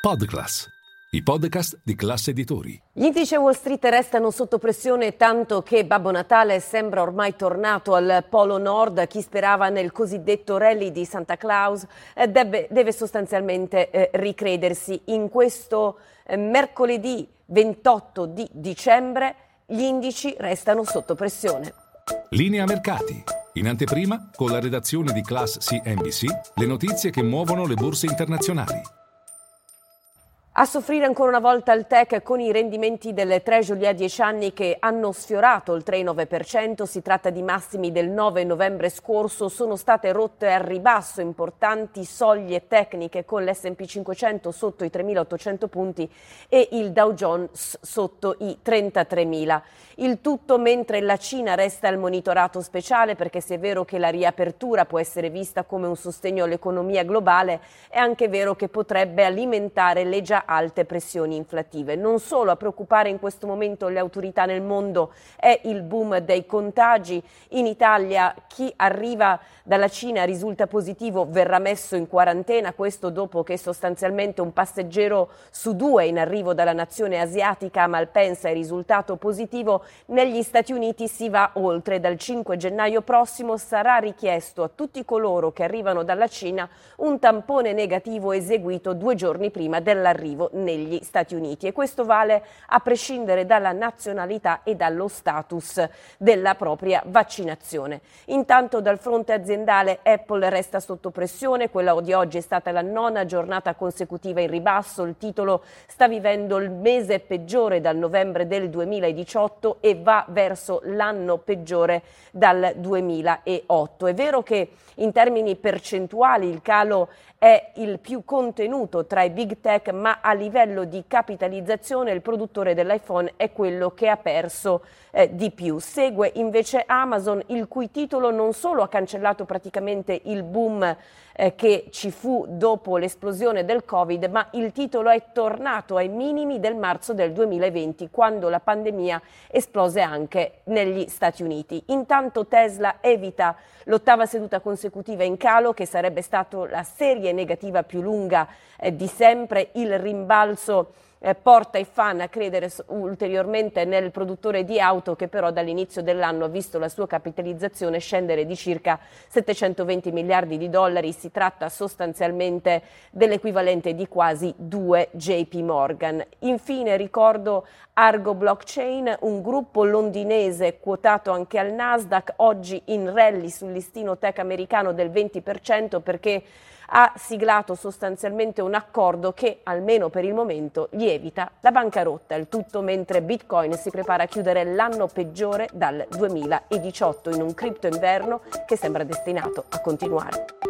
Podclass, i podcast di classe editori. Gli indici Wall Street restano sotto pressione tanto che Babbo Natale sembra ormai tornato al Polo Nord. Chi sperava nel cosiddetto rally di Santa Claus eh, deve, deve, sostanzialmente eh, ricredersi. In questo eh, mercoledì 28 di dicembre gli indici restano sotto pressione. Linea mercati. In anteprima, con la redazione di Class CNBC, le notizie che muovono le borse internazionali. A soffrire ancora una volta il tech con i rendimenti delle Treasury a 10 anni che hanno sfiorato il 3,9%, si tratta di massimi del 9 novembre scorso, sono state rotte al ribasso importanti soglie tecniche con l'S&P 500 sotto i 3.800 punti e il Dow Jones sotto i 33.000. Il tutto mentre la Cina resta al monitorato speciale perché se è vero che la riapertura può essere vista come un sostegno all'economia globale, è anche vero che potrebbe alimentare le già alte pressioni inflattive. Non solo a preoccupare in questo momento le autorità nel mondo è il boom dei contagi. In Italia chi arriva dalla Cina risulta positivo verrà messo in quarantena, questo dopo che sostanzialmente un passeggero su due in arrivo dalla nazione asiatica a Malpensa è risultato positivo. Negli Stati Uniti si va oltre. Dal 5 gennaio prossimo sarà richiesto a tutti coloro che arrivano dalla Cina un tampone negativo eseguito due giorni prima dell'arrivo arrivo negli Stati Uniti e questo vale a prescindere dalla nazionalità e dallo status della propria vaccinazione. Intanto dal fronte aziendale Apple resta sotto pressione, quella di oggi è stata la nona giornata consecutiva in ribasso, il titolo sta vivendo il mese peggiore dal novembre del 2018 e va verso l'anno peggiore dal 2008. È vero che in termini percentuali il calo è il più contenuto tra i big tech, ma a livello di capitalizzazione il produttore dell'iPhone è quello che ha perso eh, di più. Segue invece Amazon, il cui titolo non solo ha cancellato praticamente il boom eh, che ci fu dopo l'esplosione del Covid, ma il titolo è tornato ai minimi del marzo del 2020, quando la pandemia esplose anche negli Stati Uniti. Intanto Tesla evita l'ottava seduta consecutiva in calo, che sarebbe stata la serie negativa più lunga eh, di sempre, il rimbalzo eh, porta i fan a credere ulteriormente nel produttore di auto che però dall'inizio dell'anno ha visto la sua capitalizzazione scendere di circa 720 miliardi di dollari. Si tratta sostanzialmente dell'equivalente di quasi due JP Morgan. Infine ricordo Argo Blockchain, un gruppo londinese quotato anche al Nasdaq, oggi in rally sul listino tech americano del 20% perché ha siglato sostanzialmente un accordo che, almeno per il momento, gli evita la bancarotta. Il tutto mentre Bitcoin si prepara a chiudere l'anno peggiore dal 2018 in un cripto inverno che sembra destinato a continuare.